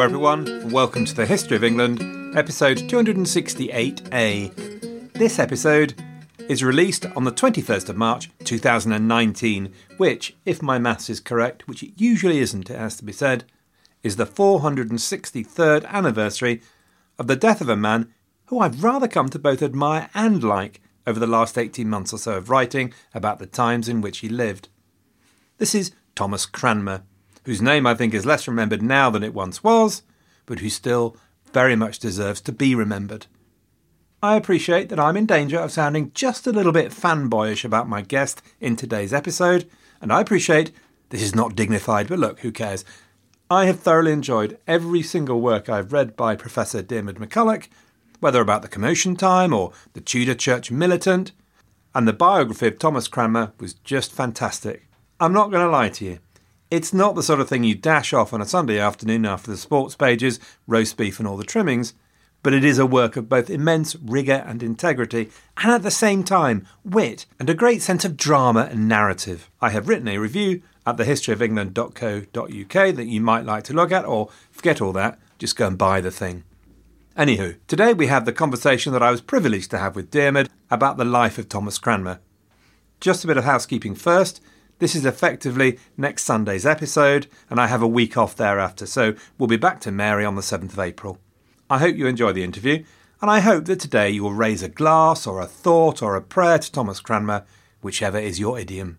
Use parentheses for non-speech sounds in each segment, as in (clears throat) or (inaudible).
Hello, everyone, welcome to the History of England, episode 268A. This episode is released on the 21st of March 2019, which, if my maths is correct, which it usually isn't, it has to be said, is the 463rd anniversary of the death of a man who I've rather come to both admire and like over the last 18 months or so of writing about the times in which he lived. This is Thomas Cranmer, whose name I think is less remembered now than it once was, but who still very much deserves to be remembered. I appreciate that I'm in danger of sounding just a little bit fanboyish about my guest in today's episode, and I appreciate this is not dignified, but look, who cares? I have thoroughly enjoyed every single work I've read by Professor Diarmaid MacCulloch, whether about the Commotion Time or the Tudor Church Militant, and the biography of Thomas Cranmer was just fantastic. I'm not going to lie to you. It's not the sort of thing you dash off on a Sunday afternoon after the sports pages, roast beef, and all the trimmings, but it is a work of both immense rigour and integrity, and at the same time, wit and a great sense of drama and narrative. I have written a review at thehistoryofengland.co.uk that you might like to look at, or forget all that, just go and buy the thing. Anywho, today we have the conversation that I was privileged to have with Diarmaid about the life of Thomas Cranmer. Just a bit of housekeeping first. This is effectively next Sunday's episode, and I have a week off thereafter, so we'll be back to Mary on the 7th of April. I hope you enjoy the interview, and I hope that today you will raise a glass or a thought or a prayer to Thomas Cranmer, whichever is your idiom.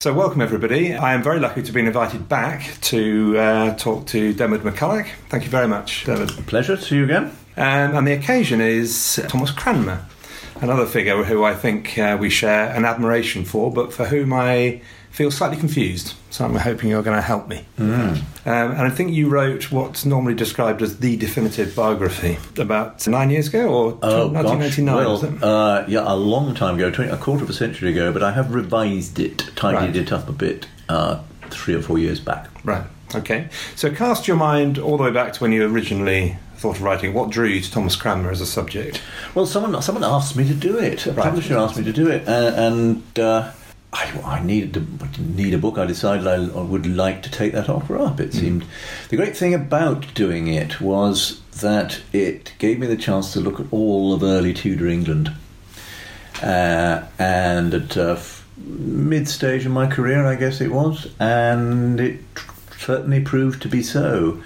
So, welcome everybody. I am very lucky to be invited back to uh, talk to Diarmaid MacCulloch. Thank you very much, Diarmaid. Pleasure to see you again. Um, and the occasion is Thomas Cranmer, another figure who I think uh, we share an admiration for, but for whom I feel slightly confused. So I'm hoping you're going to help me. Um, and I think you wrote what's normally described as the definitive biography about nine years ago or Oh, 1999. was gosh. it? Well, uh, yeah, a long time ago, 20, a quarter of a century ago, but I have revised it, tidied Right. it up a bit uh, three or four years back. Right. Okay. So cast your mind all the way back to when you originally thought of writing. What drew you to Thomas Cranmer as a subject? Well, someone someone asked me to do it. A Right. publisher asked me to do it, uh, and uh, I, I needed to need a book. I decided I, I would like to take that offer up. It seemed the great thing about doing it was that it gave me the chance to look at all of early Tudor England, uh, and at uh, mid stage in my career, I guess it was, and it certainly proved to be so.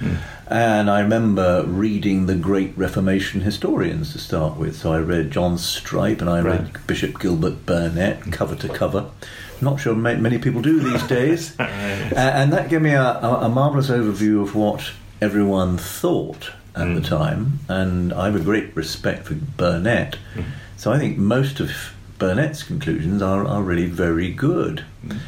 And I remember reading the great Reformation historians to start with. So I read John Strype and I Right. read Bishop Gilbert Burnet cover to cover. Not sure many people do these (laughs) days. And that gave me a, a, marvellous overview of what everyone thought at the mm. time. And I have a great respect for Burnet. Mm. So I think most of Burnet's conclusions are, are really very good. Mm.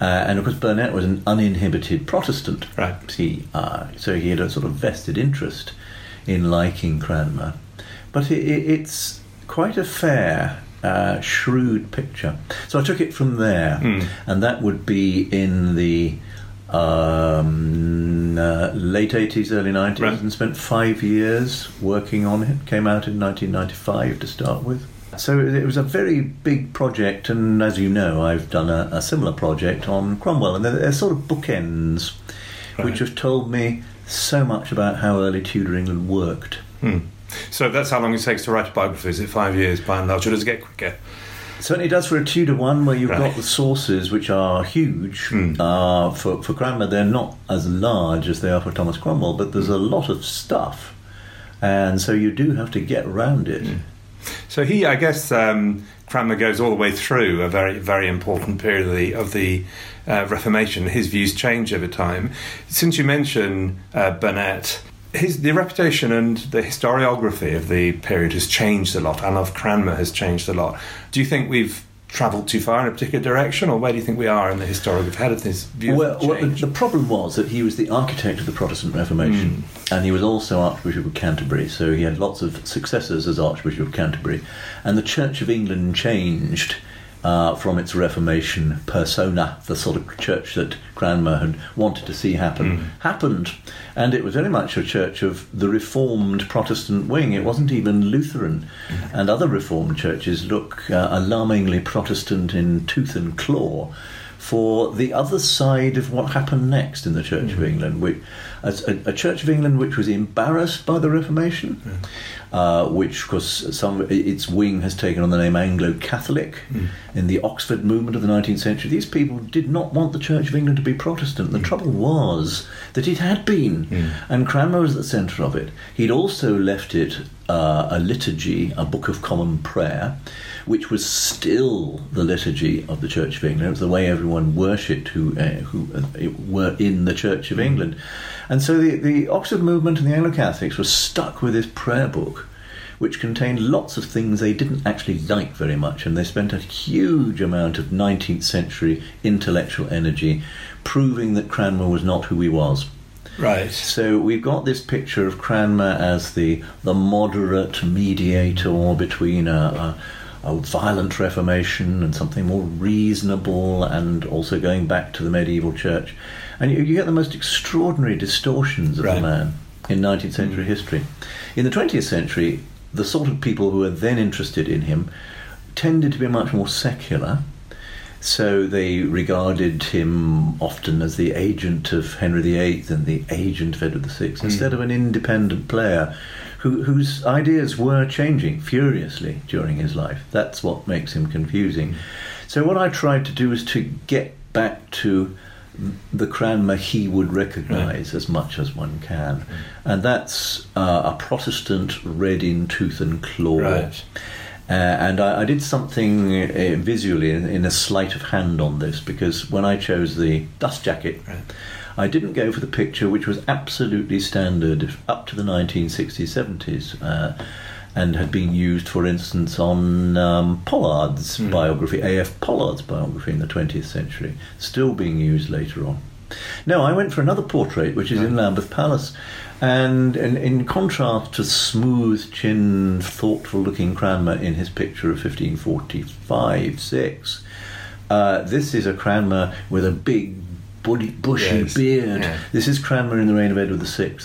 Uh, and of course, Burnet was an uninhibited Protestant. Right. He, uh, so he had a sort of vested interest in liking Cranmer. But it, it, it's quite a fair, uh, shrewd picture. So I took it from there, and that would be in the um, uh, late 80s, early 90s, Right. and spent five years working on it. Came out in 1995 to start with. So it was a very big project, and as you know, I've done a, a similar project on Cromwell, and they're, they're sort of bookends, which have told me so much about how early Tudor England worked. Hmm. So that's how long it takes to write a biography. Is it five years by and large, or does it get quicker? Certainly does for a Tudor one, where you've Right. got the sources, which are huge. Hmm. Uh, for, for Cranmer, they're not as large as they are for Thomas Cromwell, but there's hmm. a lot of stuff. And so you do have to get around it. So he, I guess, um, Cranmer goes all the way through a very, very important period of the, of the uh, Reformation. His views change over time. Since you mention uh, Burnet, his the reputation and the historiography of the period has changed a lot, and of Cranmer has changed a lot. Do you think we've travelled too far in a particular direction, or where do you think we are in the? How did this views Well, well the, the problem was that he was the architect of the Protestant Reformation, hmm. and he was also Archbishop of Canterbury. So he had lots of successors as Archbishop of Canterbury, and the Church of England changed uh, from its Reformation persona, the sort of church that Cranmer had wanted to see happen, happened, and it was very much a church of the Reformed Protestant wing. It wasn't even Lutheran, and other Reformed churches look uh, alarmingly Protestant in tooth and claw for the other side of what happened next in the Church of England, which, a, a, Church of England which was embarrassed by the Reformation, uh, which, of course, some its wing has taken on the name Anglo-Catholic in the Oxford movement of the 19th century. These people did not want the Church of England to be Protestant. The trouble was that it had been, and Cranmer was at the centre of it. He'd also left it uh, a liturgy, a Book of Common Prayer, which was still the liturgy of the Church of England. It was the way everyone worshipped who uh, who uh, were in the Church of England, and so the the Oxford movement and the Anglo Catholics were stuck with this prayer book. Which contained lots of things they didn't actually like very much, and they spent a huge amount of 19th century intellectual energy proving that Cranmer was not who he was. right. So we've got this picture of Cranmer as the the moderate mediator between a, a, a violent Reformation and something more reasonable, and also going back to the medieval church. And you, you get the most extraordinary distortions of the man in 19th century mm. history. In the 20th century, the sort of people who were then interested in him tended to be much more secular. So they regarded him often as the agent of Henry VIII and the agent of Edward VI, mm. instead of an independent player who, whose ideas were changing furiously during his life. That's what makes him confusing. Mm. So what I tried to do was to get back to the Cranmer he would recognise as much as one can, and that's uh, a Protestant red in tooth and claw. Right. Uh, and I, I did something uh, visually in, in a sleight of hand on this because when I chose the dust jacket, Right. I didn't go for the picture which was absolutely standard up to the 1960s, 70s, uh, and had been used, for instance, on um, Pollard's biography, A.F. Pollard's biography in the 20th century, still being used later on. No, I went for another portrait, which is in Lambeth Palace. And in, in contrast to smooth chinned, thoughtful looking Cranmer in his picture of 1545 6, uh, this is a Cranmer with a big, bushy Yes. beard. Yeah. This is Cranmer in the reign of Edward VI.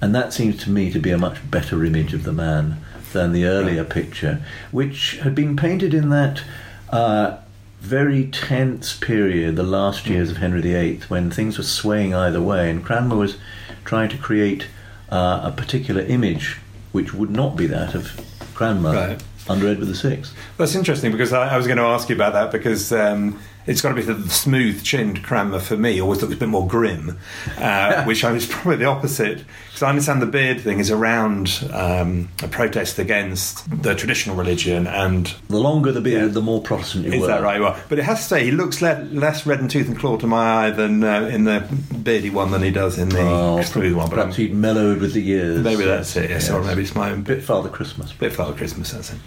And that seems to me to be a much better image of the man than the earlier picture, which had been painted in that uh, very tense period, the last years of Henry VIII, when things were swaying either way, and Cranmer was trying to create uh, a particular image which would not be that of Cranmer Right. under Edward VI. That's interesting because I, I was going to ask you about that because um, it's got to be the smooth chinned Cranmer for me, always looks a bit more grim, uh, (laughs) which I was probably the opposite. Because I understand the beard thing is around um, a protest against the traditional religion, and The longer the beard, the more Protestant you is were. that right? Well, but it has to say he looks le- less red and tooth and claw to my eye than uh, in the beardy one than he does in the Oh, smooth one. But perhaps I'm- he'd mellowed with the years. maybe that's it. Yes, or maybe it's my own bit Father Christmas. bit Father Christmas, that's it.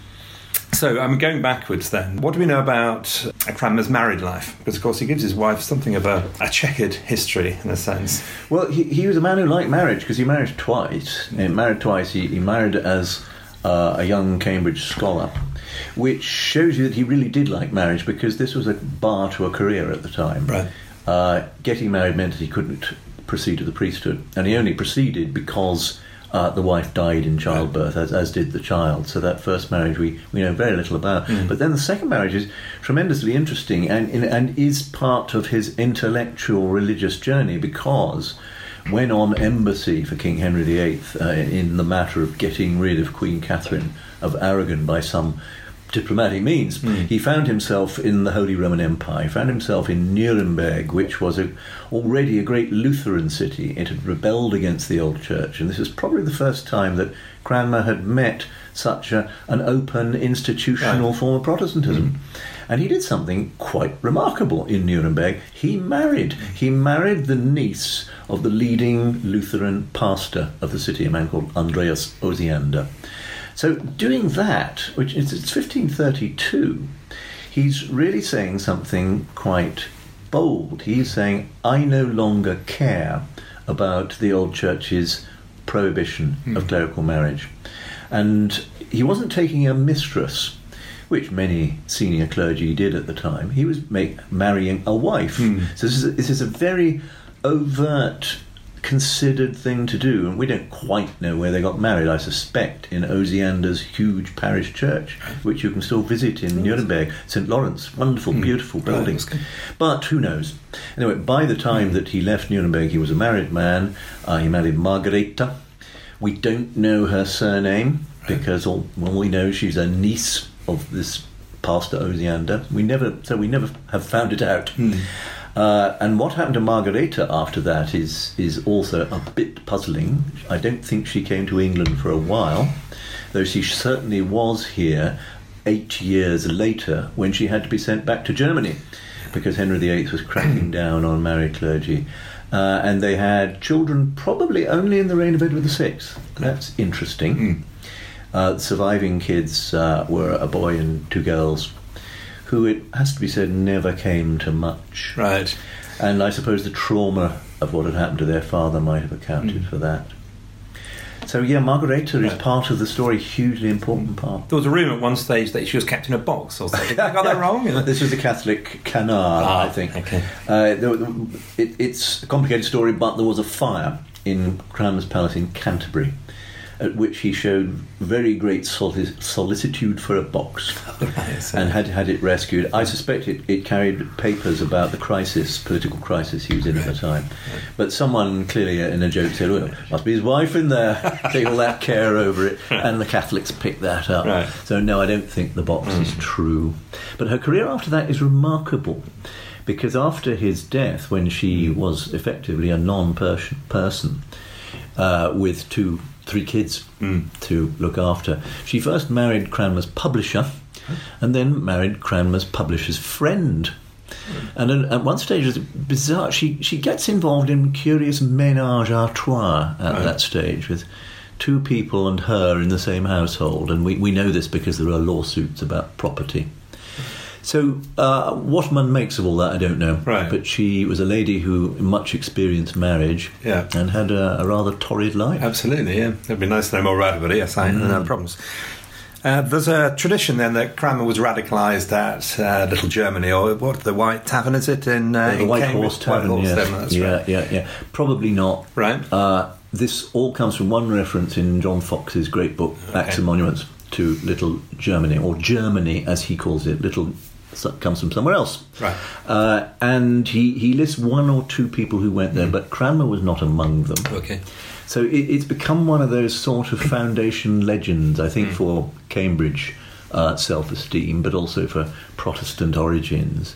So I'm going backwards then. What do we know about Cranmer's married life? Because of course he gives his wife something of a, a checkered history in a sense. Well, he, he was a man who liked marriage because he married twice. He married twice. He, he married as uh, a young Cambridge scholar, which shows you that he really did like marriage because this was a bar to a career at the time. Right. Uh, getting married meant that he couldn't proceed to the priesthood, and he only proceeded because uh, the wife died in childbirth, as, as did the child. So that first marriage we, we know very little about. But then the second marriage is tremendously interesting and, and is part of his intellectual religious journey because when on embassy for King Henry VIII uh, in the matter of getting rid of Queen Catherine of Aragon by some diplomatic means, hmm. he found himself in the Holy Roman Empire. He found himself in Nuremberg, which was a, already a great Lutheran city. It had rebelled against the old church, and this was probably the first time that Cranmer had met such a, an open institutional Right. form of Protestantism. Hmm. And he did something quite remarkable in Nuremberg. He married. He married the niece of the leading Lutheran pastor of the city, a man called Andreas Osiander. So, doing that, which is it's 1532, he's really saying something quite bold. He's saying, I no longer care about the old church's prohibition of hmm. clerical marriage. And he wasn't taking a mistress, which many senior clergy did at the time. He was make, marrying a wife. Hmm. So this is, a, this is a very overt, considered thing to do, and we don't quite know where they got married. I suspect in Osiander's huge parish church, which you can still visit in Nuremberg, St. Lawrence. Wonderful, hmm. beautiful building. that's good. But who knows? Anyway, by the time hmm. that he left Nuremberg, he was a married man. Uh, he married Margareta. We don't know her surname because all, we know she's a niece of this pastor Osiander. We never, so we never have found it out. Hmm. Uh, and what happened to Margareta after that is is also a bit puzzling. I don't think she came to England for a while, though she certainly was here eight years later when she had to be sent back to Germany because Henry VIII was cracking (clears throat) down on married clergy. Uh, and they had children probably only in the reign of Edward VI. That's interesting. Uh, surviving kids uh, were a boy and two girls who, it has to be said, never came to much. Right. And I suppose the trauma of what had happened to their father might have accounted for that. So, yeah, Margareta is part of the story, hugely important part. There was a rumour at one stage that she was kept in a box or something. I got that wrong? (laughs) This was a Catholic canard, Ah, I think. okay. Uh, there, it, it's a complicated story, but there was a fire in Cranmer's Palace in Canterbury, at which he showed very great solic- solicitude for a box Right, and had had it rescued. I suspect it, it carried papers about the crisis, political crisis he was in at the time. But someone clearly uh, in a joke said, well, must be his wife in there, take all that care over it. And the Catholics picked that up. Right. So, no, I don't think the box is true. But her career after that is remarkable. Because after his death, when she was effectively a non person uh, with two, three kids to look after, she first married Cranmer's publisher and then married Cranmer's publisher's friend. And at, one stage, it's bizarre. She she gets involved in curious ménage à trois at that stage with two people and her in the same household, and we, we know this because there are lawsuits about property. So, uh, what one makes of all that, I don't know. Right. But she was a lady who much experienced marriage Yeah. and had a, a rather torrid life. Absolutely, yeah. It'd be nice to know more about it, but yes, I Mm. no problems. Uh, there's a tradition then that Cranmer was radicalised at uh, Little Germany, or what, the White Tavern is it? In, uh, the in White Cambridge? Horse Tavern, White Horse yes. Tavern, that's yeah, right. yeah, yeah. Probably not. Right. Uh, this all comes from one reference in John Foxe's great book, Acts and Monuments, to Little Germany, or Germany as he calls it. Little comes from somewhere else. Right. Uh, and he, he lists one or two people who went Mm. there, but Cranmer was not among them. Okay. So it, it's become one of those sort of foundation legends, I think, for Cambridge uh, self-esteem, but also for Protestant origins.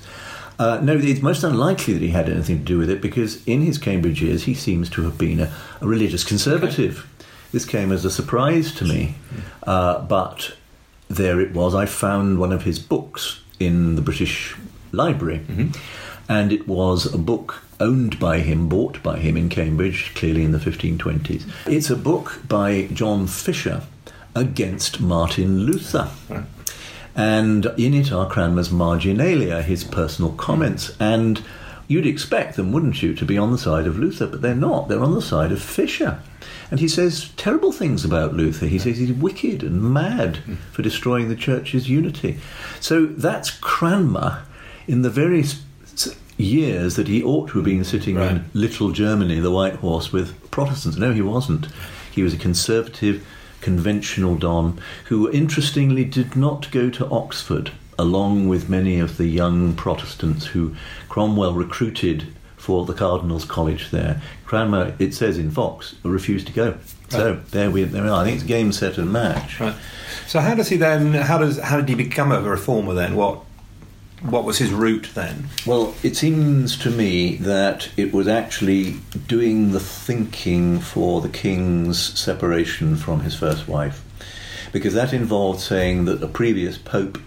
Uh, no, it's most unlikely that he had anything to do with it because in his Cambridge years he seems to have been a, a religious conservative. This came as a surprise to me, uh, but there it was. I found one of his books in the British Library, mm-hmm. and it was a book owned by him, bought by him in Cambridge, clearly in the 1520s. It's a book by John Fisher against Martin Luther. And in it are Cranmer's marginalia, his personal comments. And you'd expect them, wouldn't you, to be on the side of Luther, but they're not. They're on the side of Fisher. And he says terrible things about Luther. He says he's wicked and mad for destroying the church's unity. So that's Cranmer in the very years that he ought to have been sitting in little Germany, the White Horse, with Protestants. No, he wasn't. He was a conservative, conventional Don who, interestingly, did not go to Oxford, along with many of the young Protestants who Cromwell recruited for the Cardinals' College there. Cranmer, it says in Foxe, refused to go. So there we there we are. I think it's game, set, and match. Right. So how does he then? How does how did he become a reformer then? What what was his route then? Well, it seems to me that it was actually doing the thinking for the king's separation from his first wife, because that involved saying that the previous pope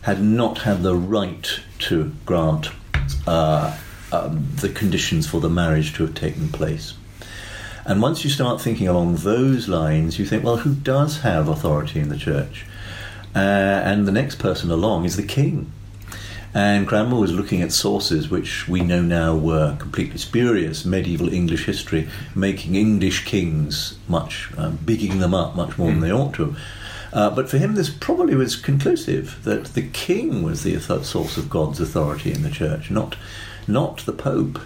had not had the right to grant uh, um, the conditions for the marriage to have taken place. And once you start thinking along those lines, you think, well, who does have authority in the church? Uh, and the next person along is the king. And Cranmer was looking at sources which we know now were completely spurious, medieval English history, making English kings much, um, bigging them up much more mm. than they ought to have. Uh, but for him, this probably was conclusive that the king was the source of God's authority in the church, not, not the pope.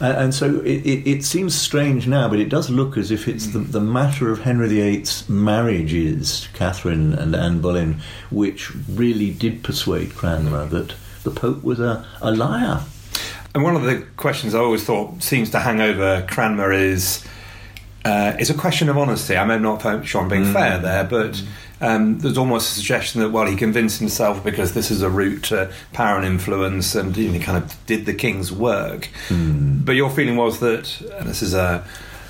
Uh, and so it, it, it, seems strange now, but it does look as if it's the, the matter of Henry VIII's marriages, Catherine and Anne Boleyn, which really did persuade Cranmer that the Pope was a, a liar. And one of the questions I always thought seems to hang over Cranmer is uh, it's a question of honesty. I'm not sure I'm being mm. fair there, but mm. Um, there's almost a suggestion that, well, he convinced himself because this is a route to power and influence and he kind of did the king's work. Mm. But your feeling was that, and this is a,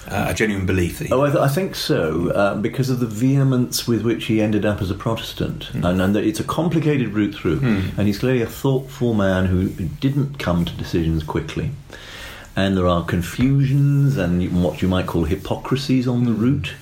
a genuine belief that he. Oh, I, th- I think so, uh, because of the vehemence with which he ended up as a Protestant. Mm. And, and it's a complicated route through. Mm. And he's clearly a thoughtful man who didn't come to decisions quickly and there are confusions and what you might call hypocrisies on the route.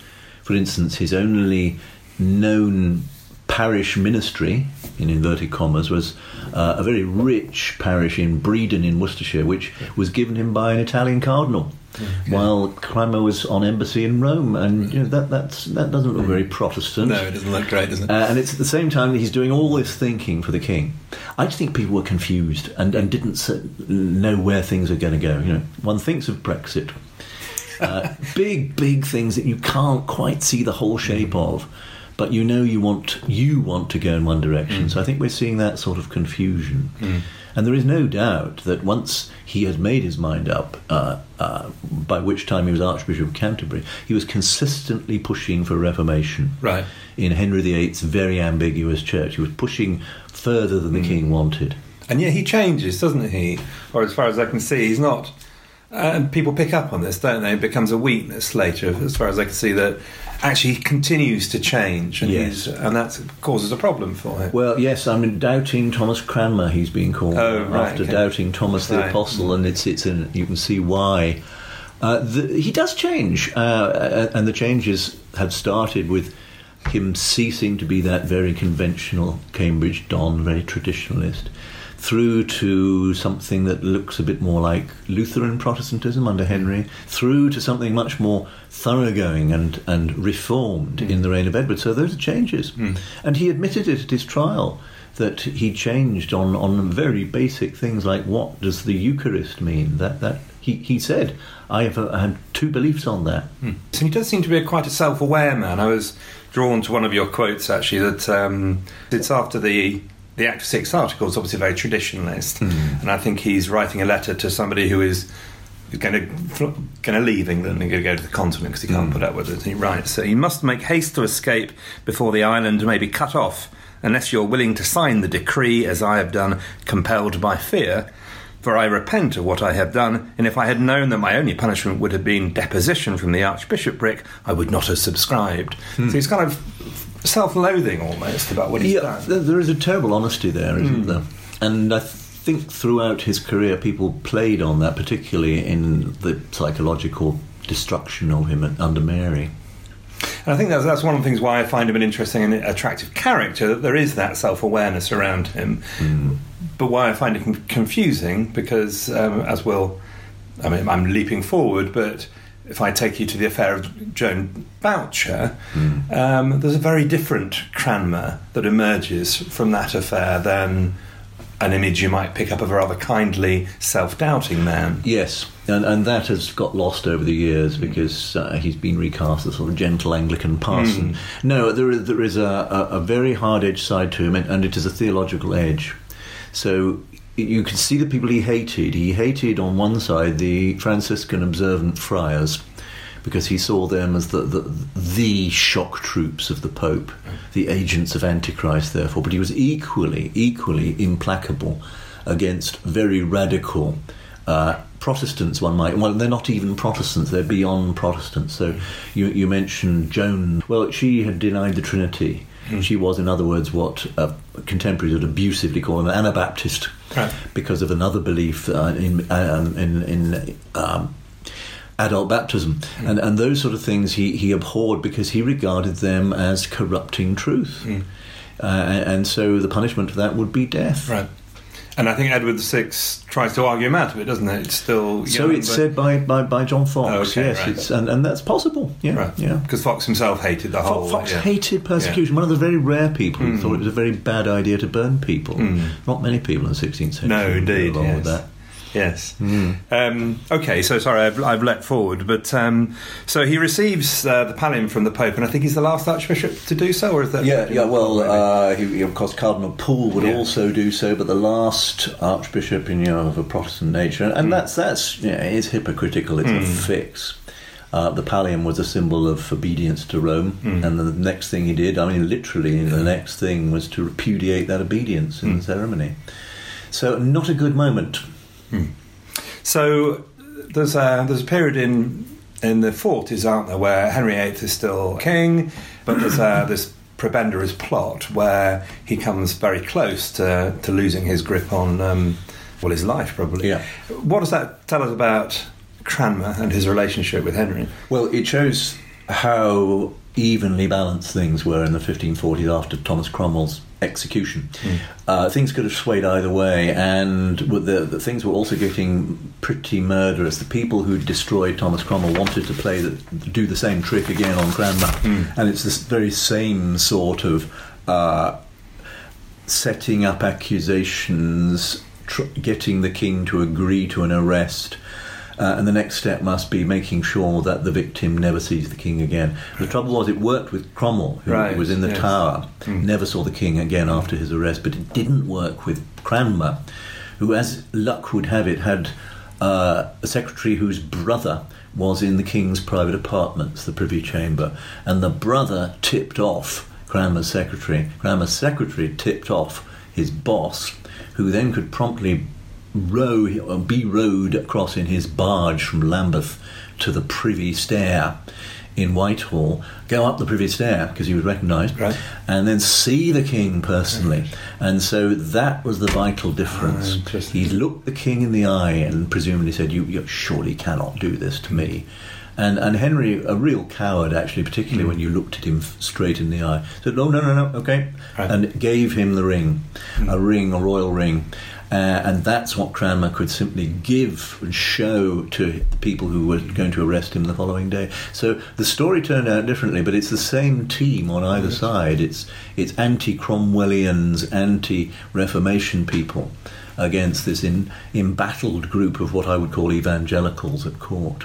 For instance, his only known parish ministry, in inverted commas, was uh, a very rich parish in Bredon in Worcestershire, which was given him by an Italian cardinal. Okay. While Cranmer was on embassy in Rome, and you know, that that's, that doesn't look very Protestant. No, it doesn't look great, does it? Uh, and it's at the same time that he's doing all this thinking for the king. I just think people were confused and, and didn't know where things are going to go. You know, one thinks of Brexit, uh, (laughs) big big things that you can't quite see the whole shape of but you know you want you want to go in one direction. Mm. So I think we're seeing that sort of confusion. Mm. And there is no doubt that once he had made his mind up, uh, uh, by which time he was Archbishop of Canterbury, he was consistently pushing for reformation. Right. In Henry VIII's very ambiguous church, he was pushing further than the mm. king wanted. And yet he changes, doesn't he? Or as far as I can see, he's not. Uh, and people pick up on this, don't they? It becomes a weakness later, as far as I can see, that actually he continues to change, and, yes. and that causes a problem for him. Well, yes, I mean, doubting Thomas Cranmer, he's being called oh, right, after okay. doubting Thomas the right. Apostle, and it's it's in, you can see why. Uh, the, he does change, uh, and the changes have started with him ceasing to be that very conventional Cambridge Don, very traditionalist, through to something that looks a bit more like Lutheran Protestantism under Henry, through to something much more thoroughgoing and, and reformed mm. in the reign of Edward. So those are changes. Mm. And he admitted it at his trial that he changed on, on very basic things like what does the Eucharist mean? That, that he, he said, I have uh, had two beliefs on that. Mm. So he does seem to be a quite a self aware man. I was drawn to one of your quotes actually that um, it's after the the Act of Six article is obviously very traditionalist, mm. and I think he's writing a letter to somebody who is going to going to leave England and going to go to the continent because he can't mm. put up with it. he writes, "So you must make haste to escape before the island may be cut off, unless you're willing to sign the decree, as I have done, compelled by fear." For I repent of what I have done, and if I had known that my only punishment would have been deposition from the archbishopric, I would not have subscribed. Mm. So he's kind of self-loathing almost about what he's yeah, done. There is a terrible honesty there, isn't mm. there? And I think throughout his career, people played on that, particularly in the psychological destruction of him under Mary. And I think that's, that's one of the things why I find him an interesting and attractive character, that there is that self awareness around him. Mm. But why I find it confusing, because um, as well, I mean, I'm leaping forward, but if I take you to the affair of Joan Boucher, mm. um, there's a very different Cranmer that emerges from that affair than an image you might pick up of a rather kindly, self-doubting man. Yes, and, and that has got lost over the years because uh, he's been recast as a sort of gentle Anglican parson. No, there is, there is a, a, a very hard edge side to him, and, and it is a theological edge. So you can see the people he hated. He hated on one side the Franciscan observant friars because he saw them as the, the, the shock troops of the Pope, the agents of Antichrist, therefore. But he was equally, equally implacable against very radical uh, Protestants, one might. Well, they're not even Protestants, they're beyond Protestants. So you, you mentioned Joan. Well, she had denied the Trinity. She was, in other words, what uh, contemporaries would abusively call an Anabaptist Right. because of another belief uh, in, um, in, in um, adult baptism. And, and those sort of things he, he abhorred because he regarded them as corrupting truth. Uh, and, and so the punishment for that would be death. Right. And I think Edward VI tries to argue him out of it, doesn't it? It's still. So young, it's said by, by, by John Foxe, Oh, okay, yes, right. it's, and, and that's possible, yeah, Right. yeah. Because Foxe himself hated the whole. Foxe yeah. hated persecution. One of the very rare people who mm. thought it was a very bad idea to burn people. Mm. Not many people in the 16th century. No, indeed. along Yes. with that. Yes. Hmm. Um, okay, so sorry, I've, I've leapt forward, but um, so he receives uh, the pallium from the Pope, and I think he's the last Archbishop to do so, or is that? Yeah, yeah. Well, uh, he, of course, Cardinal Pole would Yeah. also do so, but the last Archbishop, in you know, of a Protestant nature, and Hmm. that's that's yeah, it's hypocritical. It's a fix. Uh, the pallium was a symbol of obedience to Rome, Hmm. and the next thing he did, I mean, literally, the next thing was to repudiate that obedience in the Hmm. ceremony. So, not a good moment. So there's a there's a period in in the forties, aren't there, where Henry VIII is still king, but there's this prebendaries plot where he comes very close to, to losing his grip on um, well his life probably. Yeah. What does that tell us about Cranmer and his relationship with Henry? Well, it shows how evenly balanced things were in the 1540s after Thomas Cromwell's execution. Uh, things could have swayed either way, and the, the things were also getting pretty murderous. The people who destroyed Thomas Cromwell wanted to play the, do the same trick again on Cranmer, and it's this very same sort of. Uh, setting up accusations, tr- getting the king to agree to an arrest. Uh, and the next step must be making sure that the victim never sees the king again. The trouble was, it worked with Cromwell, who Right, was in the yes. tower, never saw the king again after his arrest, but it didn't work with Cranmer, who, as luck would have it, had uh, a secretary whose brother was in the king's private apartments, the Privy Chamber, and the brother tipped off Cranmer's secretary. Cranmer's secretary tipped off his boss, who then could promptly row or be rowed across in his barge from Lambeth to the Privy Stair in Whitehall, go up the Privy Stair because he was recognised, Right. and then see the king personally. And so that was the vital difference. Interesting. he looked the king in the eye and presumably said, "You, you surely cannot do this to me." And, and Henry, a real coward, actually, particularly Hmm. when you looked at him straight in the eye, said, "No, no, no, no, okay," Right. and gave him the ring, Hmm. a ring, a royal ring. Uh, and that's what Cranmer could simply give and show to the people who were going to arrest him the following day. So the story turned out differently, but it's the same team on either side. It's it's anti-Cromwellians, anti-Reformation people against this in, embattled group of what I would call evangelicals at court.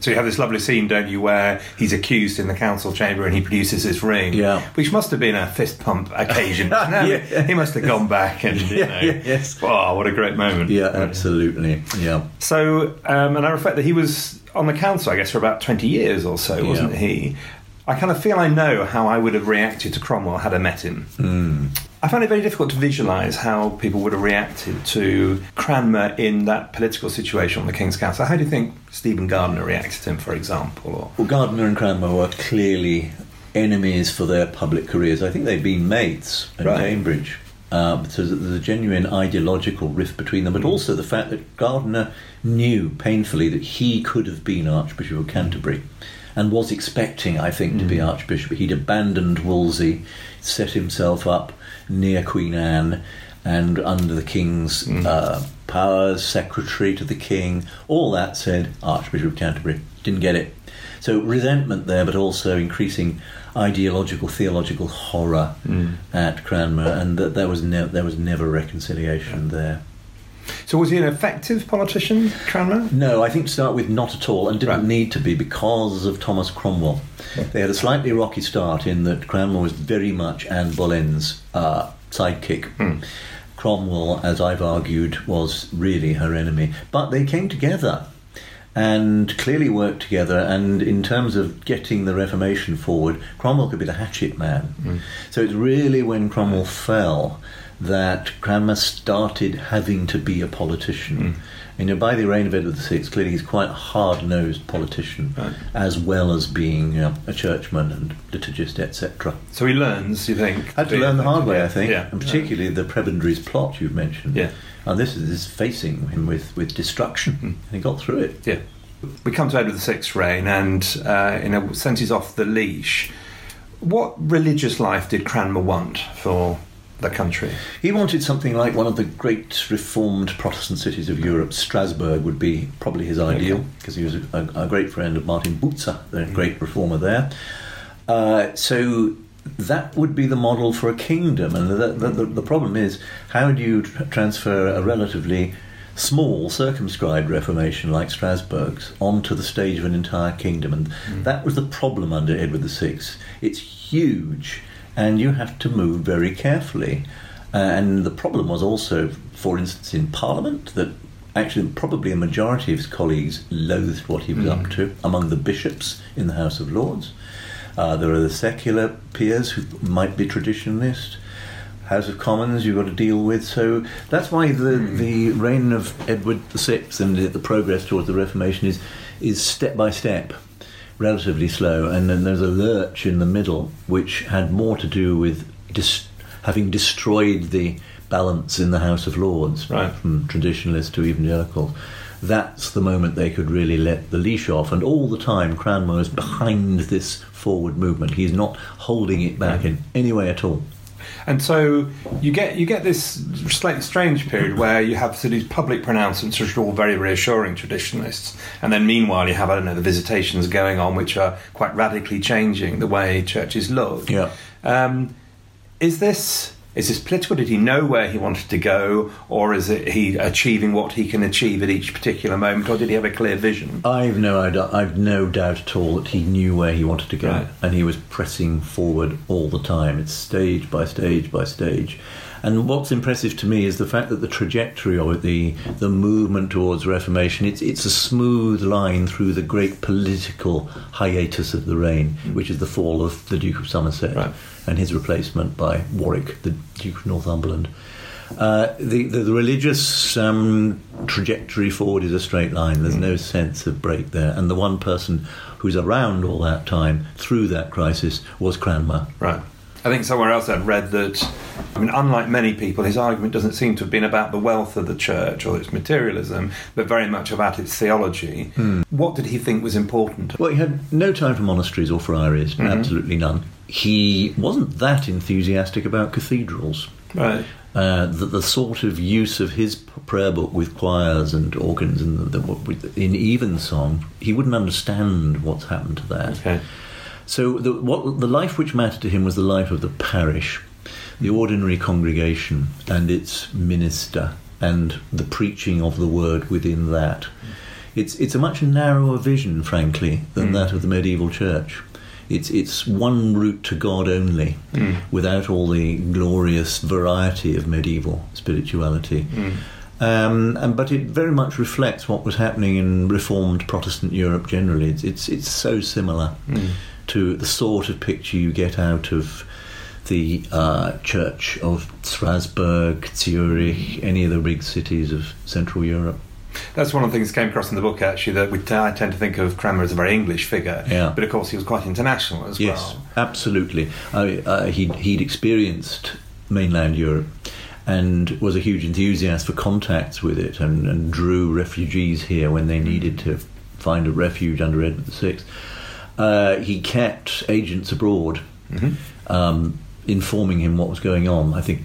So you have this lovely scene, don't you, where he's accused in the council chamber and he produces his ring, Yeah. which must have been a fist pump occasion. (laughs) No, Yeah. He must have gone back and you (laughs) know, yeah, yes. wow, what a great moment. Yeah, absolutely. Yeah. So, um, and I reflect that he was on the council, I guess, for about 20 years or so, wasn't Yeah. he? I kind of feel I know how I would have reacted to Cromwell had I met him. Hmm. I find it very difficult to visualise how people would have reacted to Cranmer in that political situation on the King's Council. How do you think Stephen Gardiner reacted to him, for example? Or, Well, Gardiner and Cranmer were clearly enemies for their public careers. I think they'd been mates at Right. Cambridge. Uh, so there's a genuine ideological rift between them, but also the fact that Gardiner knew painfully that he could have been Archbishop of Canterbury and was expecting, I think, to be hmm. Archbishop. He'd abandoned Wolsey, set himself up near Queen Anne and under the King's hmm. uh, powers, secretary to the king, all that said Archbishop of Canterbury. Didn't get it. So resentment there, but also increasing ideological, theological horror hmm. at Cranmer, and that there was ne- there was never reconciliation there. So was he an effective politician, Cranmer? No, I think to start with, not at all, and didn't Right. need to be because of Thomas Cromwell. They had a slightly rocky start in that Cranmer was very much Anne Boleyn's uh, sidekick. Cromwell, as I've argued, was really her enemy. But they came together and clearly worked together. And in terms of getting the Reformation forward, Cromwell could be the hatchet man. So it's really when Cromwell fell that Cranmer started having to be a politician. And you know, by the reign of Edward VI, clearly he's quite a hard-nosed politician, as well as being uh, a churchman and liturgist, etc. So he learns, you think? Had to learn the hard way, I think, Yeah. and particularly the prebendaries plot you've mentioned. Yeah. And this is, is facing him with, with destruction, and he got through it. Yeah. We come to Edward VI's reign, and uh, in a sense, he's off the leash. What religious life did Cranmer want for the country? He wanted something like one of the great reformed Protestant cities of Europe. Strasbourg would be probably his ideal because he was a, a, great friend of Martin Butzer, the great reformer there. Uh, so that would be the model for a kingdom. And the, the, the, the problem is how do you tr- transfer a relatively small, circumscribed reformation like Strasbourg's onto the stage of an entire kingdom? And that was the problem under Edward VI. It's huge, and you have to move very carefully. Uh, and the problem was also, for instance, in Parliament, that actually probably a majority of his colleagues loathed what he was up to among the bishops in the House of Lords. Uh, there are the secular peers who might be traditionalist. House of Commons you've got to deal with. So that's why the, the reign of Edward VI and the, the progress towards the Reformation is, is step by step, relatively slow. And then there's a lurch in the middle, which had more to do with dis- having destroyed the balance in the House of Lords, Right. from traditionalists to evangelicals. That's the moment they could really let the leash off. And all the time, Cranmer is behind this forward movement. He's not holding it back in any way at all. And so you get you get this slightly strange period where you have sort of these public pronouncements which are all very reassuring traditionalists, and then meanwhile you have I don't know the visitations going on which are quite radically changing the way churches look. Yeah. Um, is this is this political? Did he know where he wanted to go, or is it he achieving what he can achieve at each particular moment, or did he have a clear vision? I've no, idea- I've no doubt at all that he knew where he wanted to go, Right. and he was pressing forward all the time. It's stage by stage by stage. And what's impressive to me is the fact that the trajectory of it, the the movement towards Reformation, it's it's a smooth line through the great political hiatus of the reign, mm. which is the fall of the Duke of Somerset Right. And his replacement by Warwick, the Duke of Northumberland. Uh, the, the the religious um, trajectory forward is a straight line. There's no sense of break there, and the one person who's around all that time through that crisis was Cranmer. Right. I think somewhere else I'd read that, I mean, unlike many people, his argument doesn't seem to have been about the wealth of the church or its materialism, but very much about its theology. What did he think was important? Well, he had no time for monasteries or friaries, absolutely none. He wasn't that enthusiastic about cathedrals. Right. Uh, the, the sort of use of his prayer book with choirs and organs and the, the, with, in evensong, he wouldn't understand what's happened to that. Okay. So the, what the life which mattered to him was the life of the parish, the ordinary congregation and its minister, and the preaching of the word within that. It's it's a much narrower vision, frankly, than that of the medieval church. It's it's one route to God only, without all the glorious variety of medieval spirituality. Um, and but it very much reflects what was happening in Reformed Protestant Europe generally. It's it's, it's so similar to the sort of picture you get out of the uh, Church of Strasbourg, Zurich, any of the big cities of Central Europe. That's one of the things that came across in the book, actually, that we t- I tend to think of Cranmer as a very English figure. Yeah. But of course, he was quite international as Yes, well. absolutely. I, uh, he'd, he'd experienced mainland Europe and was a huge enthusiast for contacts with it and, and drew refugees here when they needed to find a refuge under Edward VI. Uh, he kept agents abroad um, informing him what was going on. I think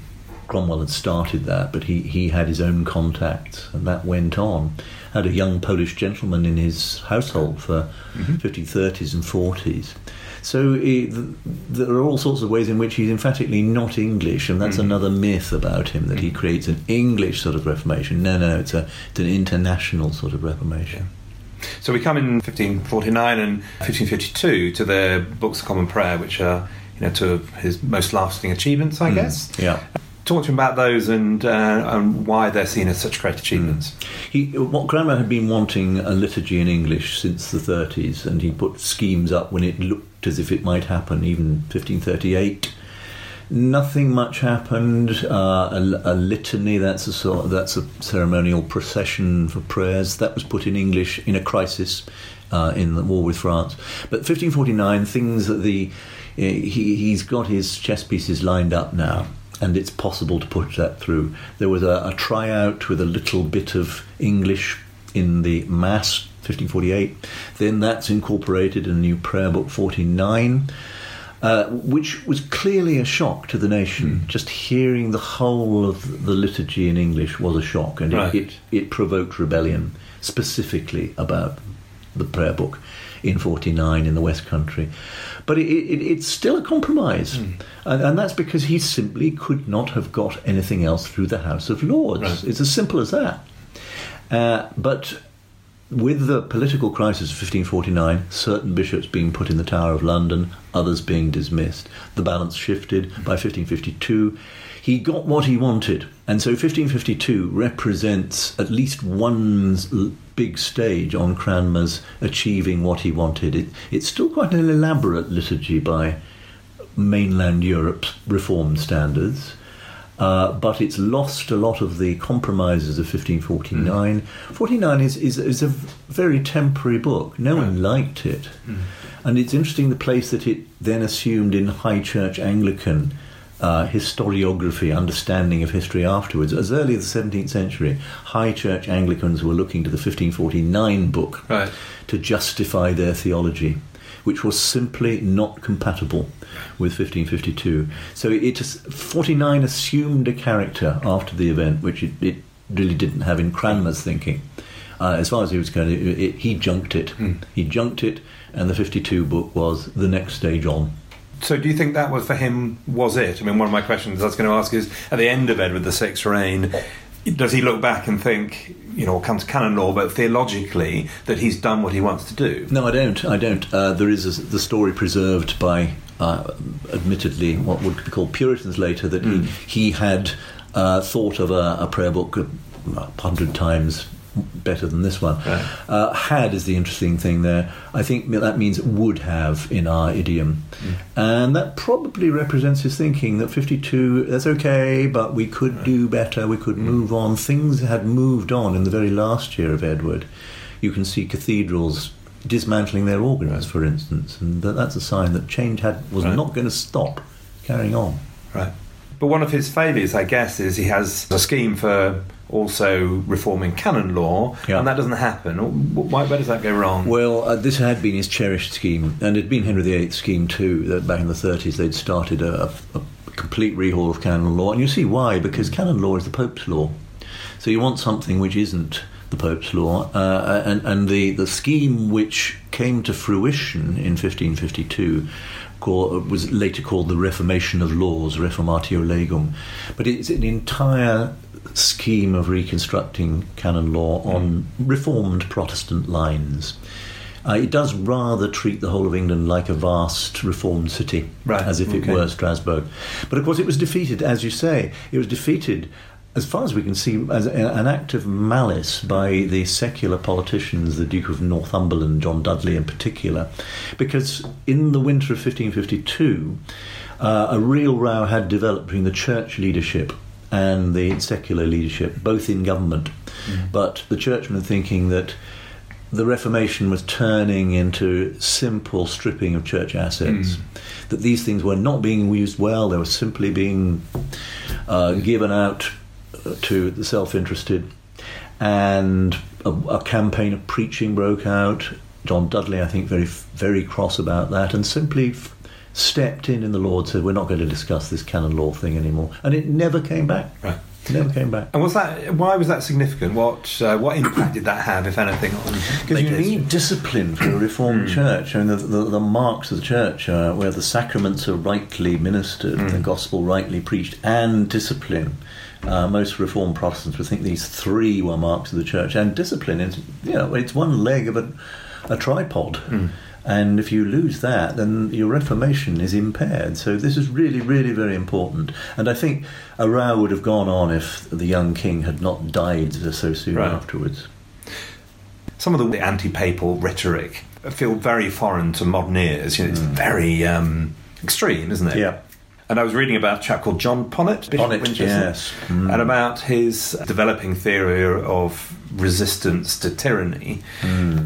Cromwell had started that, but he, he had his own contacts, and that went on. Had a young Polish gentleman in his household for Mm-hmm. 1530s and 40s. So he, th- there are all sorts of ways in which he's emphatically not English, and Mm. that's another myth about him that he creates an English sort of Reformation. No, no, it's, a, it's an international sort of Reformation. So we come in 1549 and 1552 to the Books of Common Prayer, which are you know two of his most lasting achievements, I guess. Yeah. Talk to him about those and uh, and why they're seen as such great achievements. He, what Cranmer had been wanting a liturgy in English since the 30s, and he put schemes up when it looked as if it might happen, even 1538. Nothing much happened. Uh, a, a litany, that's a sort, that's a ceremonial procession for prayers. That was put in English in a crisis uh, in the war with France. But 1549, things that the he, he's got his chess pieces lined up now and it's possible to put that through. There was a, a tryout with a little bit of English in the Mass, 1548. Then that's incorporated in a new prayer book, 49. Uh, which was clearly a shock to the nation. Just hearing the whole of the liturgy in English was a shock, and Right. it, it, it provoked rebellion, specifically about the prayer book in 49 in the West Country. But it, it, it's still a compromise. And, and that's because he simply could not have got anything else through the House of Lords. Right. It's as simple as that. Uh, but with the political crisis of 1549, certain bishops being put in the Tower of London, others being dismissed, the balance shifted. By 1552, he got what he wanted. And so 1552 represents at least one big stage on Cranmer's achieving what he wanted. It, it's still quite an elaborate liturgy by mainland Europe's reform standards. Uh, but it's lost a lot of the compromises of 1549. 49 is, is, is a very temporary book. No one liked it. And it's interesting the place that it then assumed in High Church Anglican uh, historiography, understanding of history afterwards. As early as the 17th century, High Church Anglicans were looking to the 1549 book Right. to justify their theology, which was simply not compatible with 1552. So it is, 49 assumed a character after the event, which it, it really didn't have in Cranmer's thinking. Uh, as far as he was concerned, it, it, he junked it. He junked it, and the 52 book was the next stage on. So do you think that was for him? Was it? I mean, one of my questions I was going to ask is: at the end of Edward the VI's reign, does he look back and think, you know, comes canon law, but theologically that he's done what he wants to do? No, I don't. I don't. Uh, there is a, the story preserved by, uh, admittedly, what would be called Puritans later, that he, he had uh, thought of a, a prayer book a hundred times better than this one. Right. Uh, had is the interesting thing there. I think that means would have in our idiom. And that probably represents his thinking that 52, that's okay, but we could do better, we could move on. Things had moved on in the very last year of Edward. You can see cathedrals dismantling their organs, for instance, and that, that's a sign that change had was Right. not going to stop carrying on. Right. But one of his failures, I guess, is he has a scheme for also reforming canon law, Yeah. and that doesn't happen. Why, where does that go wrong? Well, uh, this had been his cherished scheme, and it had been Henry VIII's scheme too. That back in the 30s, they'd started a, a, a complete rehaul of canon law, and you see why? Because canon law is the Pope's law. So you want something which isn't the Pope's law, uh, and, and the, the scheme which came to fruition in 1552 call, was later called the Reformation of Laws, Reformatio Legum. But it's an entire scheme of reconstructing canon law on reformed Protestant lines. Uh, it does rather treat the whole of England like a vast reformed city, Right, as if it were Strasbourg. But of course, it was defeated, as you say, it was defeated, as far as we can see, as a- an act of malice by the secular politicians, the Duke of Northumberland, John Dudley in particular, because in the winter of 1552, uh, a real row had developed between the church leadership and the secular leadership, both in government. But the churchmen thinking that the Reformation was turning into simple stripping of church assets. That these things were not being used well; they were simply being uh, given out uh, to the self-interested, and a, a campaign of preaching broke out. John Dudley, I think, very very cross about that, and simply stepped in in the Lord, said, "We're not going to discuss this canon law thing anymore," and it never came back. Right. Never came back. And was that why was that significant? What uh, what impact did that have, if anything, Because you need discipline for a reformed church. I mean, the, the, the marks of the church are where the sacraments are rightly ministered, the gospel rightly preached, and discipline. Uh, most reformed Protestants would think these three were marks of the church, and discipline is, you know, it's one leg of a, a tripod. And if you lose that, then your reformation is impaired. So this is really, really very important. And I think a row would have gone on if the young king had not died so soon Right. afterwards. some of the anti-papal rhetoric feel very foreign to modern ears. You know, it's very um, extreme, isn't it? Mm. Yeah. And I was reading about a chap called John Ponet, Bishop Ponet, Winchester, yes. Mm. and about his developing theory of resistance to tyranny. Mm.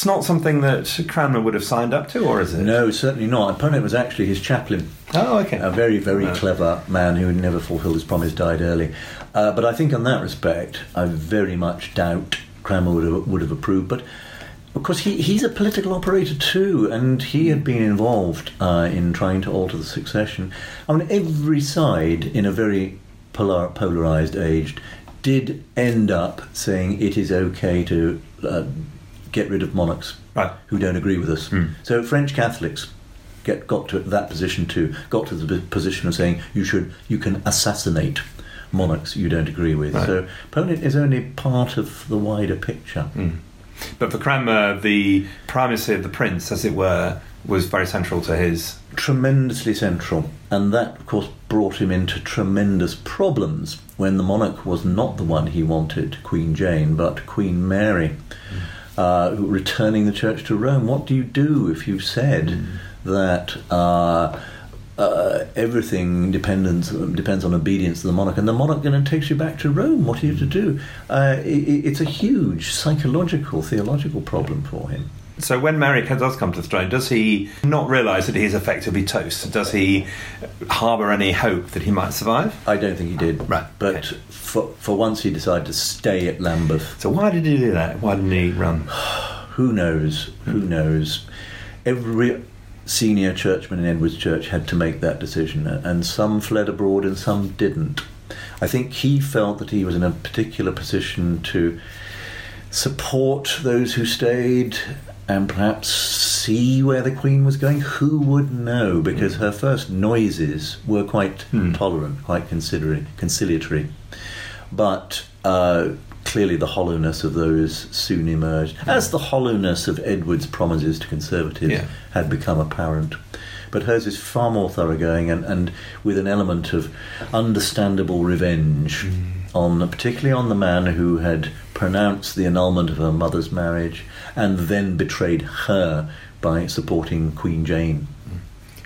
That's not something that Cranmer would have signed up to, or is it? No, certainly not. Ponet was actually his chaplain. Oh, okay. A very, very Right. clever man who never fulfilled his promise, died early. Uh, but I think, in that respect, I very much doubt Cranmer would have, would have approved. But of course, he, he's a political operator too, and he had been involved uh, in trying to alter the succession. I mean, every side in a very polar, polarized age did end up saying it is okay to uh, get rid of monarchs Right. who don't agree with us. Hmm. So French Catholics get got to that position too. Got to the position of saying you should you can assassinate monarchs you don't agree with. Right. So Ponet is only part of the wider picture. Hmm. But for Cranmer, the primacy of the prince, as it were, was very central to his. Tremendously central, and that of course brought him into tremendous problems when the monarch was not the one he wanted, Queen Jane, but Queen Mary. Hmm. Uh, returning the church to Rome. What do you do if you've said that uh, uh, everything depends depends on obedience to the monarch, and the monarch then takes you back to Rome? What are you to do? Uh, it, it's a huge psychological, theological problem for him. So when Mary does come to the throne, does he not realise that he is effectively toast? Does he harbour any hope that he might survive? I don't think he did. Right, But okay. for, for once he decided to stay at Lambeth. So why did he do that? Why didn't he run? (sighs) Who knows? Who hmm. knows? Every senior churchman in Edward's Church had to make that decision, and some fled abroad and some didn't. I think he felt that he was in a particular position to support those who stayed and perhaps see where the Queen was going. Who would know? Because her first noises were quite hmm. tolerant, quite conciliatory. But uh, clearly, the hollowness of those soon emerged, hmm. as the hollowness of Edward's promises to Conservatives Yeah. had become apparent. But hers is far more thoroughgoing and, and with an element of understandable revenge hmm. On, particularly on the man who had pronounced the annulment of her mother's marriage and then betrayed her by supporting Queen Jane.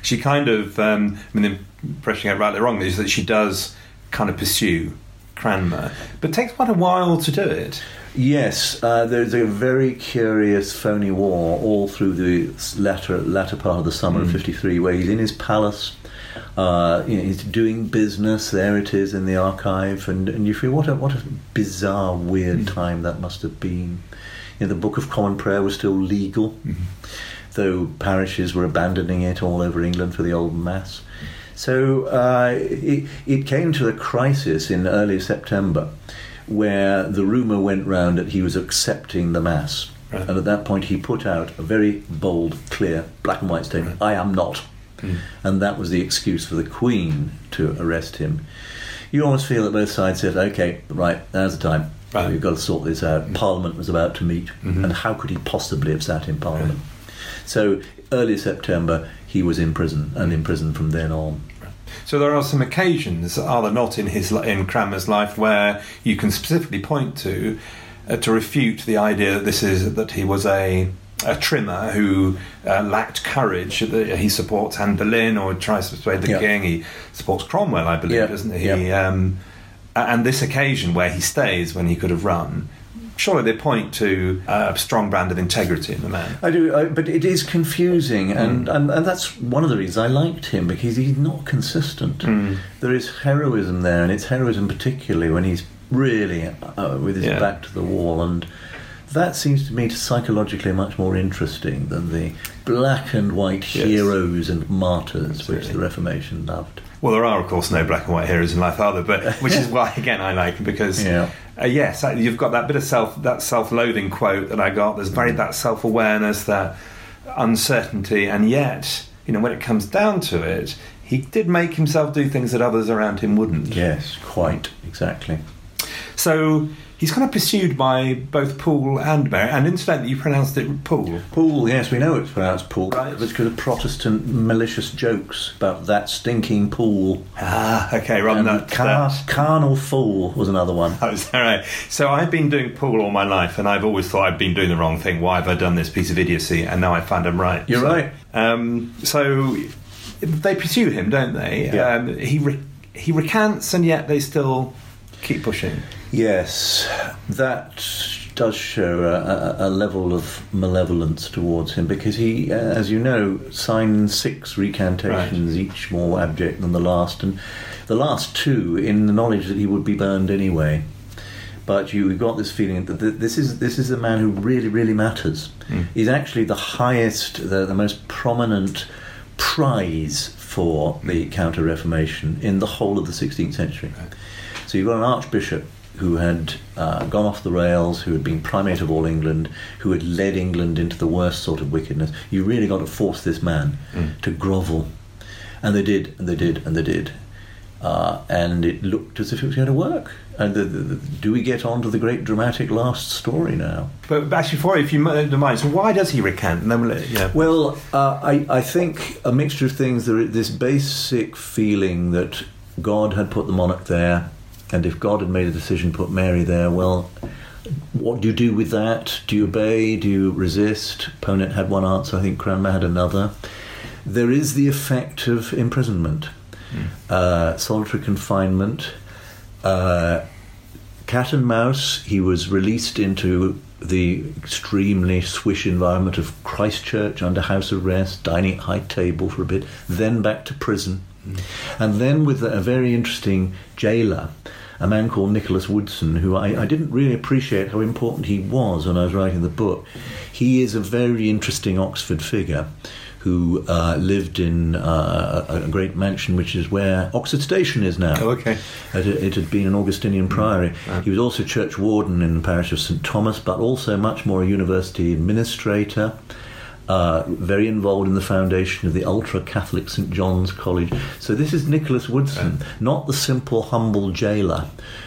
She kind of, um, I mean, the impression I get rightly or wrongly is that she does kind of pursue Cranmer, but it takes quite a while to do it. Yes, uh, there's a very curious phony war all through the latter latter part of the summer of '53, where he's in his palace, uh, you know, he's doing business. There it is in the archive, and, and you feel what a what a bizarre, weird time that must have been. You know, the Book of Common Prayer was still legal, though parishes were abandoning it all over England for the old mass. So uh, it, it came to a crisis in early September where the rumour went round that he was accepting the Mass. Right. And at that point, he put out a very bold, clear, black and white statement I am not. Mm. And that was the excuse for the Queen to arrest him. You almost feel that both sides said, okay, right, now's the time. Right. We've got to sort this out. Mm. Parliament was about to meet, mm-hmm. and how could he possibly have sat in Parliament? So, early September, he was in prison, and in prison from then on. So there are some occasions, are there not, in his in Cranmer's life where you can specifically point to uh, to refute the idea that this is that he was a a trimmer who uh, lacked courage. That He supports Anne Boleyn or tries to persuade the Yeah. king. He supports Cromwell, I believe, Yeah. doesn't he? Yeah. Um, and this occasion where he stays when he could have run. Surely they point to a strong brand of integrity in the man. I do, I, but it is confusing, and, and, and that's one of the reasons I liked him because he's not consistent. There is heroism there, and it's heroism particularly when he's really uh, with his Yeah. back to the wall and that seems to me to psychologically much more interesting than the black and white Yes. heroes and martyrs which the Reformation loved. Well, there are, of course, no black and white heroes in life, either. But which is why, again, I like because Yeah. uh, yes, you've got that bit of self, that self-loathing quote that I got. There's very that self-awareness, that uncertainty, and yet, you know, when it comes down to it, he did make himself do things that others around him wouldn't. Yes, quite exactly. So he's kind of pursued by both Paul and Mary. And incidentally, you pronounced it Paul. Paul, yes, we know it's pronounced Paul. Right. It's because of Protestant malicious jokes about that stinking pool. Ah, okay, rather than car, that- carnal fool was another one. Oh, is that right? So I've been doing Paul all my life, and I've always thought I've been doing the wrong thing. Why have I done this piece of idiocy? And now I find I'm right. You're So, right. Um, so they pursue him, don't they? Yeah. Um, he re- he recants, and yet they still keep pushing. Yes, that does show a, a, a level of malevolence towards him because he, uh, as you know, signed six recantations, each more abject than the last, and the last two in the knowledge that he would be burned anyway. But you got this feeling that this is this is a man who really, really matters. He's actually the highest, the, the most prominent prize for the Counter Reformation in the whole of the 16th century. So you've got an archbishop who had uh, gone off the rails, who had been primate of all England, who had led England into the worst sort of wickedness. You really got to force this man to grovel. And they did, and they did, and they did. Uh, and it looked as if it was going to work. And the, the, the, do we get on to the great dramatic last story now? But actually, for if you don't mind, so why does he recant? And then we'll. Well, uh, I, I think a mixture of things. There is this basic feeling that God had put the monarch there, and if God had made a decision to put Mary there, well, what do you do with that? Do you obey? Do you resist? Ponet had one answer. I think Cranmer had another. There is the effect of imprisonment, uh, solitary confinement. Uh, cat and mouse, he was released into the extremely swish environment of Christ Church under house arrest, dining at high table for a bit, then back to prison. And then with a very interesting jailer, a man called Nicholas Woodson, who I, I didn't really appreciate how important he was when I was writing the book. He is a very interesting Oxford figure who uh, lived in uh, a a great mansion, which is where Oxford Station is now. Oh, okay. It, it had been an Augustinian priory. He was also church warden in the parish of St Thomas, but also much more a university administrator. Uh, very involved in the foundation of the ultra Catholic St John's College. So, this is Nicholas Woodson, not the simple, humble jailer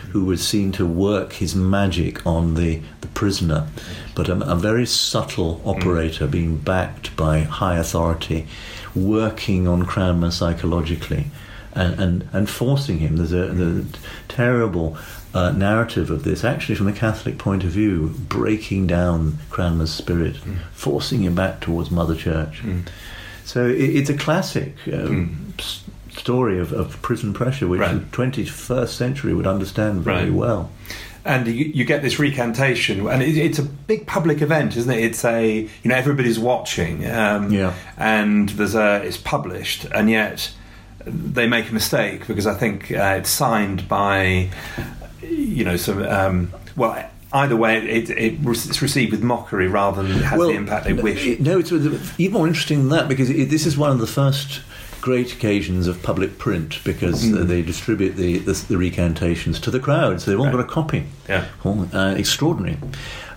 who was seen to work his magic on the, the prisoner, but a, a very subtle operator being backed by high authority, working on Cranmer psychologically and, and, and forcing him. There's a, there's a terrible uh, narrative of this, actually, from the Catholic point of view, breaking down Cranmer's spirit, Mm. forcing him back towards Mother Church. So it, it's a classic um, s- story of, of prison pressure, which Mm. Right. the 21st century would understand very Right. well. and you, you get this recantation, and it, it's a big public event, isn't it? It's a you know everybody's watching, um, Yeah. and there's a it's published, and yet they make a mistake because I think uh, it's signed by you know some um, well. Either way, it, it, it's received with mockery rather than has the impact they wish. it- No, it's even more interesting than that because it, this is one of the first great occasions of public print because Mm. uh, they distribute the, the, the recantations to the crowd, so they've all Right. got a copy. Yeah. Oh, uh, extraordinary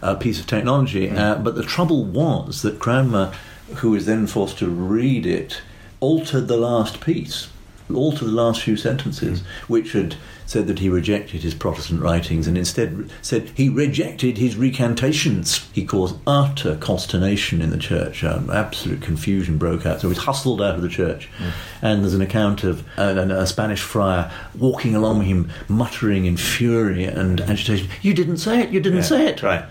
uh, piece of technology. Mm. Uh, but the trouble was that Cranmer, who was then forced to read it, altered the last piece, altered the last few sentences, which had said that he rejected his Protestant writings and instead said he rejected his recantations. He caused utter consternation in the church. Um, absolute confusion broke out. So he was hustled out of the church. And there's an account of a, a Spanish friar walking along with him, muttering in fury and agitation. You didn't say it. You didn't Yeah, say it. right.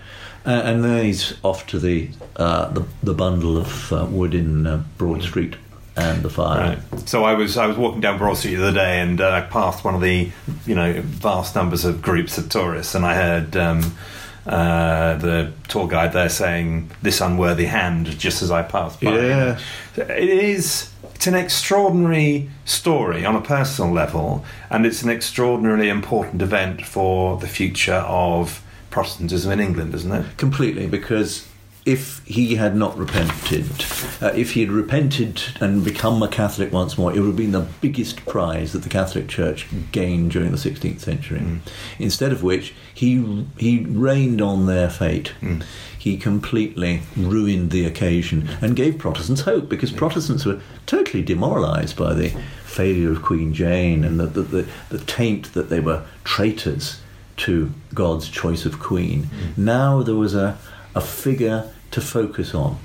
Uh, and then he's off to the uh, the, the bundle of uh, wood in uh, Broad Street and the fire. Right. So I was I was walking down Broad Street the other day, and uh, I passed one of the you know vast numbers of groups of tourists, and I heard um, uh, the tour guide there saying "this unworthy hand" just as I passed by. Yeah. It is. It's an extraordinary story on a personal level, and it's an extraordinarily important event for the future of Protestantism in England, isn't it? Completely, because if he had not repented, uh, if he had repented and become a Catholic once more, it would have been the biggest prize that the Catholic Church gained during the 16th century. Mm. Instead of which, he he rained on their fate. Mm. He completely ruined the occasion and gave Protestants hope because Protestants were totally demoralised by the failure of Queen Jane and the, the, the, the taint that they were traitors to God's choice of queen. Mm. Now there was a a figure to focus on.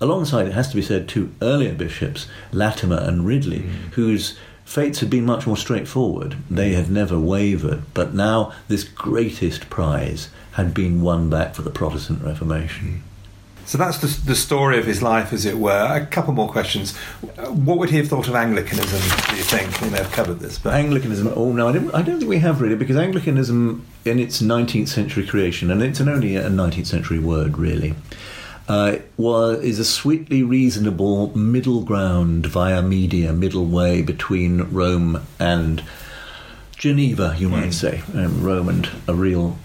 Alongside, it has to be said, two earlier bishops, Latimer and Ridley, mm. whose fates had been much more straightforward. They had never wavered, but now this greatest prize had been won back for the Protestant Reformation. So that's the, the story of his life, as it were. A couple more questions. What would he have thought of Anglicanism, do you think? We may have covered this. But. Anglicanism, oh no, I don't, I don't think we have really, because Anglicanism, in its 19th century creation, and it's an only a 19th century word really, uh, was, is a sweetly reasonable middle ground via media, middle way between Rome and Geneva, you might mm. say, um, Rome and a real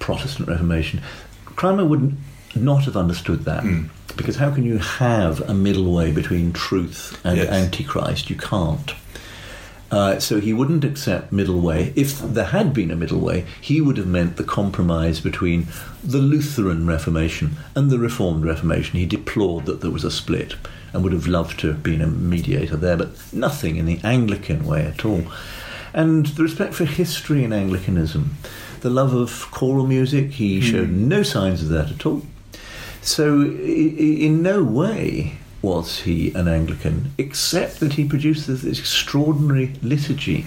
Protestant Reformation. Cranmer wouldn't not have understood that. Mm. Because how can you have a middle way between truth and yes. antichrist? You can't. Uh, so he wouldn't accept middle way. If there had been a middle way, he would have meant the compromise between the Lutheran Reformation and the Reformed Reformation. He deplored that there was a split and would have loved to have been a mediator there, but nothing in the Anglican way at all. And the respect for history in Anglicanism, the love of choral music, he mm. showed no signs of that at all. So, in no way was he an Anglican, except that he produced this extraordinary liturgy,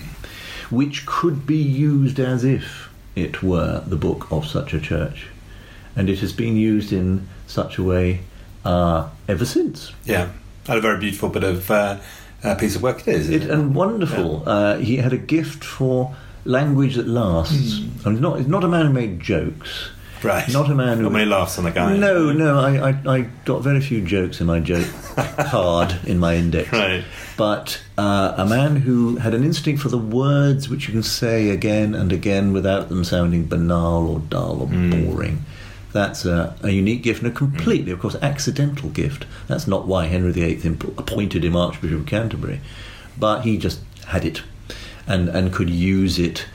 which could be used as if it were the book of such a church. And it has been used in such a way uh, ever since. Yeah, and a very beautiful bit of uh, uh, piece of work it is. It, it? And wonderful. Yeah. Uh, he had a gift for language that lasts. Mm. And not, he's not a man who made jokes Right. Not a man who. Not many laughs on the guy. No, no. I, I, I got very few jokes in my joke (laughs) card in my index. Right. But uh, a man who had an instinct for the words which you can say again and again without them sounding banal or dull or mm. boring. That's a, a, unique gift and a completely, mm. of course, accidental gift. That's not why Henry VIII appointed him Archbishop of Canterbury, but he just had it and, and could use it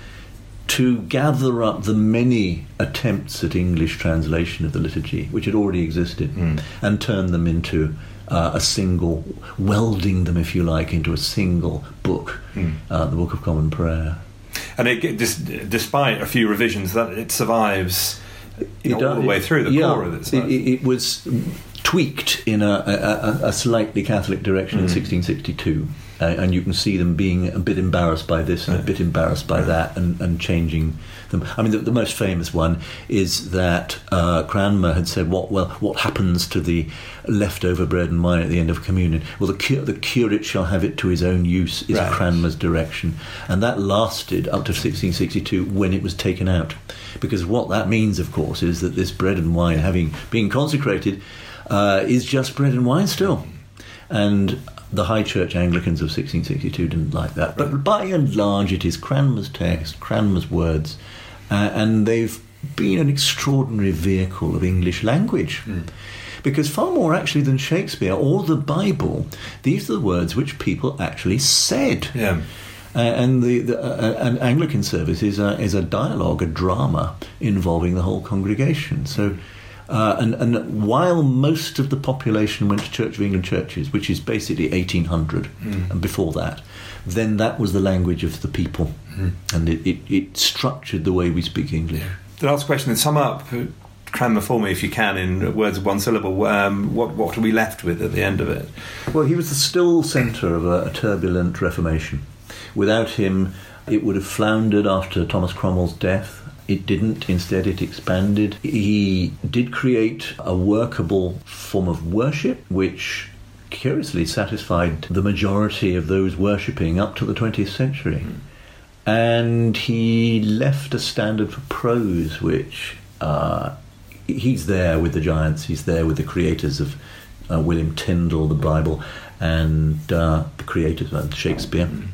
to gather up the many attempts at English translation of the liturgy, which had already existed, mm. and turn them into uh, a single, welding them, if you like, into a single book, mm. uh, the Book of Common Prayer. And it, despite a few revisions, that it survives you know, all the way through the yeah, core of it, it. It was tweaked in a, a, a slightly Catholic direction mm. in 1662 uh, and you can see them being a bit embarrassed by this and a bit embarrassed by that and, and changing them. I mean, the, the most famous one is that uh, Cranmer had said, "What well, what happens to the leftover bread and wine at the end of communion? Well, the, cur- the curate shall have it to his own use." Is right. Cranmer's direction, and that lasted up to 1662 when it was taken out, because what that means, of course, is that this bread and wine, having been consecrated, uh, is just bread and wine still. And the High Church Anglicans of 1662 didn't like that. But by and large, it is Cranmer's text, Cranmer's words, uh, and they've been an extraordinary vehicle of English language. Mm. Because far more actually than Shakespeare or the Bible, these are the words which people actually said. Yeah. Uh, and the, the uh, an Anglican service is a, is a dialogue, a drama involving the whole congregation. So uh, and, and, while most of the population went to Church of England churches, which is basically 1800 mm. and before that, then that was the language of the people. Mm. And it, it, it, structured the way we speak English. The last question, and sum up uh, Cranmer for me, if you can, in words of one syllable. Um, what, what are we left with at the end of it? Well, he was the still centre of a, a turbulent Reformation. Without him, it would have floundered after Thomas Cromwell's death it didn't. Instead, it expanded. He did create a workable form of worship, which curiously satisfied the majority of those worshipping up to the 20th century. Mm. And he left a standard for prose, which uh, he's there with the giants, he's there with the creators of uh, William Tyndale, the Bible, and uh, the creators of Shakespeare. Mm.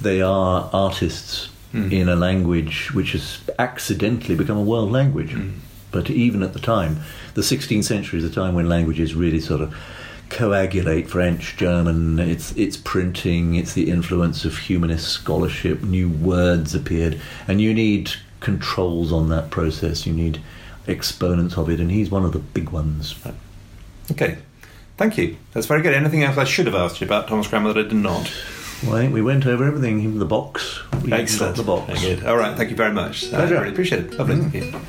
They are artists Hmm. in a language which has accidentally become a world language. Hmm. But even at the time, the 16th century is a time when languages really sort of coagulate French, German, it's it's printing, it's the influence of humanist scholarship, new words appeared, and you need controls on that process, you need exponents of it, and he's one of the big ones. Okay. Thank you. That's very good. Anything else I should have asked you about Thomas Cranmer that I did not? Well, I think we went over everything, even the box. We Excellent. The box. Very good. All right. Thank you very much. I Pleasure. really appreciate it. Lovely. Mm. Thank you.